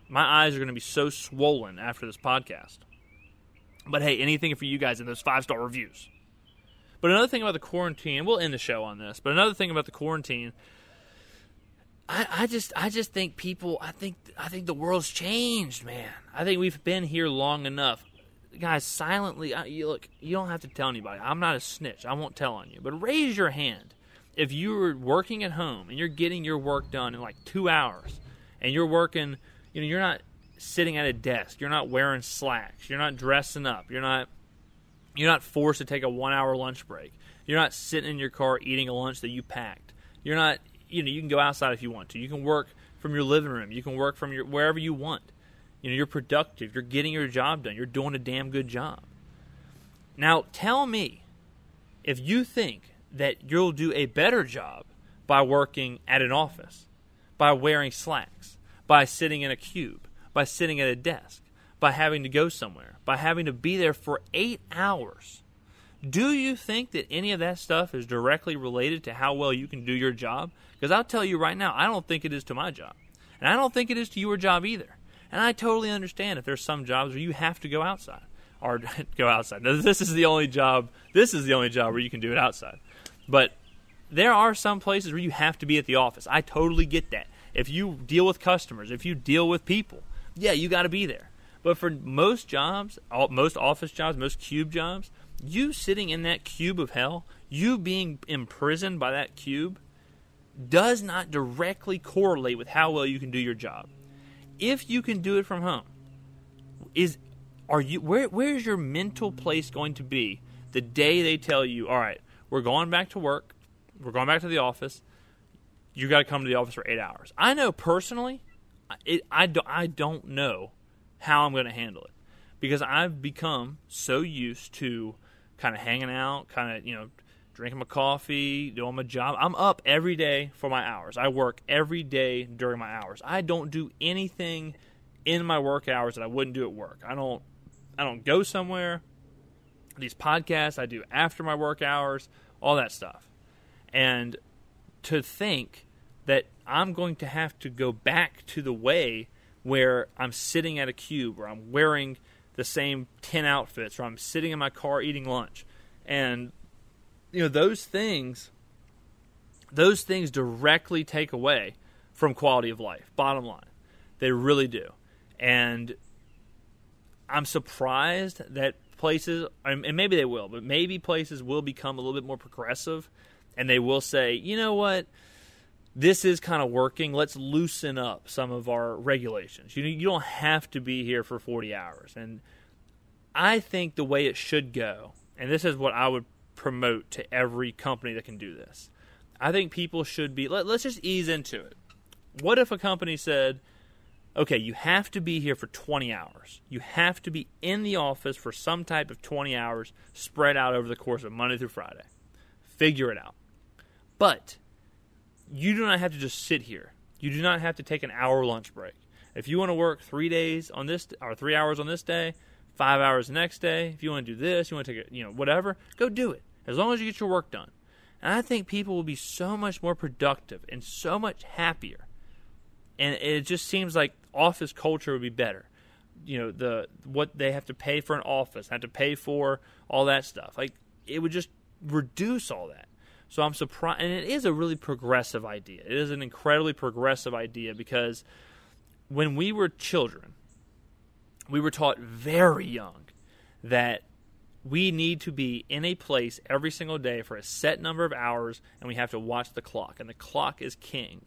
Speaker 1: my eyes are going to be so swollen after this podcast. But hey, anything for you guys in those five star reviews. But another thing about the quarantine, we'll end the show on this. But another thing about the quarantine, I, I just, I just think people, I think, I think the world's changed, man. I think we've been here long enough, guys. Silently, I, you look, you don't have to tell anybody. I'm not a snitch. I won't tell on you. But raise your hand if you are working at home and you're getting your work done in like two hours, and you're working you know, you're not sitting at a desk. You're not wearing slacks. You're not dressing up. You're not you're not forced to take a 1-hour lunch break. You're not sitting in your car eating a lunch that you packed. You're not, you know, you can go outside if you want to. You can work from your living room. You can work from your wherever you want. You know, you're productive. You're getting your job done. You're doing a damn good job. Now, tell me if you think that you'll do a better job by working at an office, by wearing slacks, by sitting in a cube, by sitting at a desk, by having to go somewhere, by having to be there for eight hours. Do you think that any of that stuff is directly related to how well you can do your job? Because I'll tell you right now, I don't think it is to my job. And I don't think it is to your job either. And I totally understand if there's some jobs where you have to go outside or go outside. Now, this is the only job. This is the only job where you can do it outside. But there are some places where you have to be at the office. I totally get that. If you deal with customers, if you deal with people, yeah, you got to be there. But for most jobs, most office jobs, most cube jobs, you sitting in that cube of hell, you being imprisoned by that cube, does not directly correlate with how well you can do your job. If you can do it from home, is are you where where's your mental place going to be the day they tell you, all right, we're going back to work, we're going back to the office, you got to come to the office for eight hours. I know personally, it, I, do, I don't know how I'm going to handle it because I've become so used to kind of hanging out, kind of, you know, drinking my coffee, doing my job. I'm up every day for my hours. I work every day during my hours. I don't do anything in my work hours that I wouldn't do at work. I don't I don't go somewhere. These podcasts I do after my work hours, all that stuff. And to think that I'm going to have to go back to the way where I'm sitting at a cube or I'm wearing the same 10 outfits or I'm sitting in my car eating lunch. And you know those things those things directly take away from quality of life. Bottom line. They really do. And I'm surprised that places and maybe they will, but maybe places will become a little bit more progressive and they will say, "You know what? This is kind of working. Let's loosen up some of our regulations. You you don't have to be here for 40 hours. And I think the way it should go, and this is what I would promote to every company that can do this. I think people should be let, let's just ease into it. What if a company said, "Okay, you have to be here for 20 hours. You have to be in the office for some type of 20 hours spread out over the course of Monday through Friday. Figure it out." But you do not have to just sit here. You do not have to take an hour lunch break. If you want to work three days on this or three hours on this day, five hours the next day, if you want to do this, you want to take it, you know, whatever, go do it. As long as you get your work done. And I think people will be so much more productive and so much happier. And it just seems like office culture would be better. You know, the what they have to pay for an office, have to pay for all that stuff. Like it would just reduce all that. So I'm surprised, and it is a really progressive idea. It is an incredibly progressive idea because when we were children, we were taught very young that we need to be in a place every single day for a set number of hours, and we have to watch the clock, and the clock is king.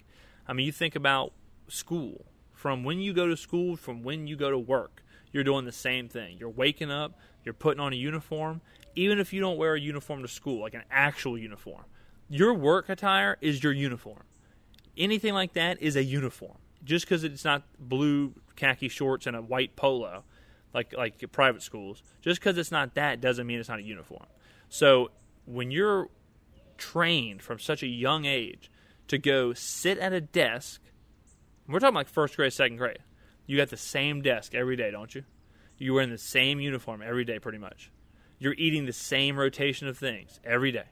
Speaker 1: I mean, you think about school. From when you go to school, from when you go to work, you're doing the same thing. You're waking up, you're putting on a uniform, even if you don't wear a uniform to school, like an actual uniform. Your work attire is your uniform. Anything like that is a uniform. Just because it's not blue khaki shorts and a white polo, like like private schools. Just because it's not that doesn't mean it's not a uniform. So when you're trained from such a young age to go sit at a desk, we're talking like first grade, second grade. You got the same desk every day, don't you? You wear in the same uniform every day, pretty much. You're eating the same rotation of things every day.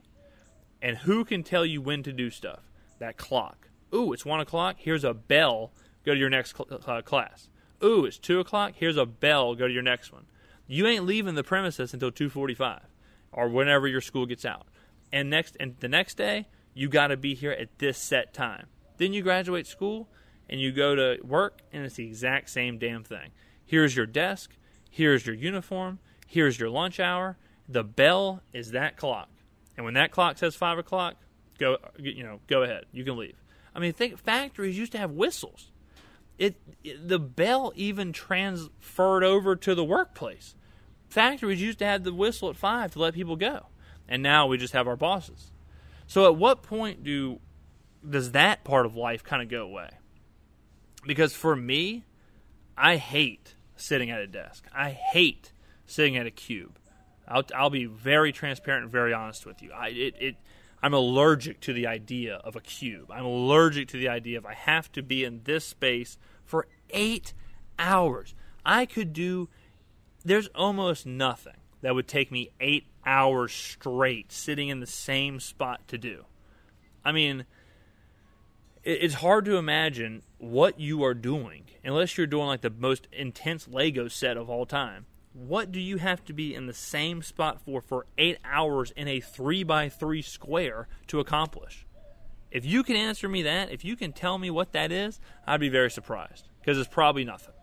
Speaker 1: And who can tell you when to do stuff? That clock. Ooh, it's one o'clock. Here's a bell. Go to your next cl- uh, class. Ooh, it's two o'clock. Here's a bell. Go to your next one. You ain't leaving the premises until two forty-five, or whenever your school gets out. And next, and the next day, you got to be here at this set time. Then you graduate school and you go to work, and it's the exact same damn thing. Here's your desk. Here's your uniform. Here's your lunch hour. The bell is that clock. And when that clock says five o'clock, go you know go ahead. You can leave. I mean, think factories used to have whistles. It, it, the bell even transferred over to the workplace. Factories used to have the whistle at five to let people go, and now we just have our bosses. So, at what point do does that part of life kind of go away? Because for me, I hate sitting at a desk. I hate sitting at a cube. I'll, I'll be very transparent and very honest with you. I it, it I'm allergic to the idea of a cube. I'm allergic to the idea of I have to be in this space for eight hours. I could do. There's almost nothing that would take me eight hours straight sitting in the same spot to do. I mean, it's hard to imagine what you are doing unless you're doing like the most intense Lego set of all time what do you have to be in the same spot for for eight hours in a three by three square to accomplish? If you can answer me that, if you can tell me what that is, I'd be very surprised because it's probably nothing.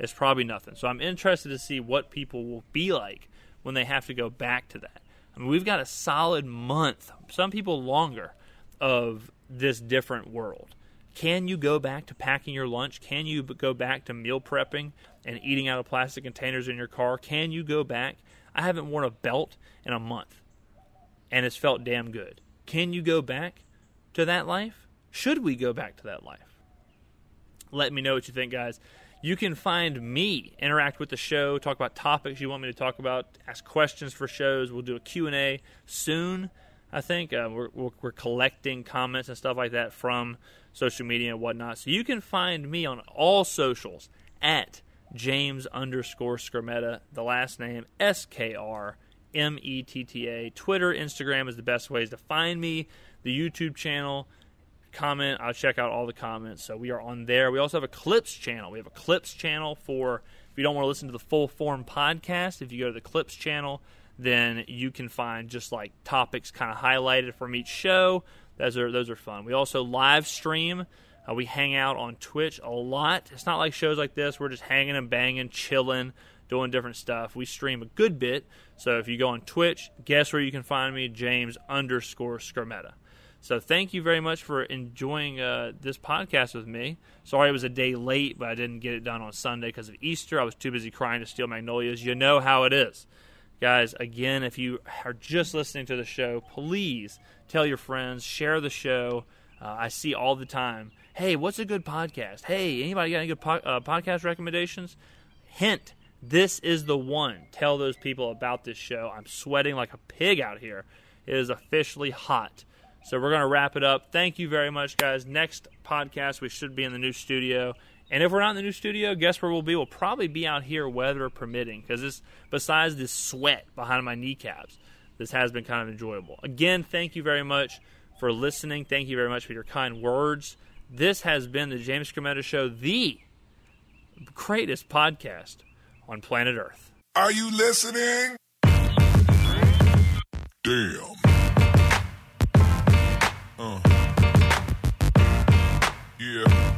Speaker 1: It's probably nothing. So I'm interested to see what people will be like when they have to go back to that. I mean, we've got a solid month, some people longer, of this different world. Can you go back to packing your lunch? Can you go back to meal prepping and eating out of plastic containers in your car? Can you go back? I haven't worn a belt in a month, and it's felt damn good. Can you go back to that life? Should we go back to that life? Let me know what you think, guys. You can find me interact with the show, talk about topics you want me to talk about, ask questions for shows. We'll do a Q&A soon. I think uh, we're, we're collecting comments and stuff like that from social media and whatnot. So you can find me on all socials at James underscore Skrmetta, the last name S K R M E T T A. Twitter, Instagram is the best ways to find me. The YouTube channel, comment. I'll check out all the comments. So we are on there. We also have a Clips channel. We have a Clips channel for if you don't want to listen to the full form podcast. If you go to the Clips channel, then you can find just like topics kind of highlighted from each show. Those are those are fun. We also live stream. Uh, we hang out on Twitch a lot. It's not like shows like this. We're just hanging and banging, chilling, doing different stuff. We stream a good bit. So if you go on Twitch, guess where you can find me? James underscore Skrmetta. So thank you very much for enjoying uh, this podcast with me. Sorry it was a day late, but I didn't get it done on Sunday because of Easter. I was too busy crying to Steel Magnolias. You know how it is. Guys, again, if you are just listening to the show, please tell your friends, share the show. Uh, I see all the time. Hey, what's a good podcast? Hey, anybody got any good po- uh, podcast recommendations? Hint: This is the one. Tell those people about this show. I'm sweating like a pig out here. It is officially hot. So we're going to wrap it up. Thank you very much, guys. Next podcast, we should be in the new studio. And if we're not in the new studio, guess where we'll be? We'll probably be out here, weather permitting, because this, besides this sweat behind my kneecaps, this has been kind of enjoyable. Again, thank you very much for listening. Thank you very much for your kind words. This has been the James Skrmetta Show, the greatest podcast on planet Earth.
Speaker 2: Are you listening? Damn. Uh. Yeah.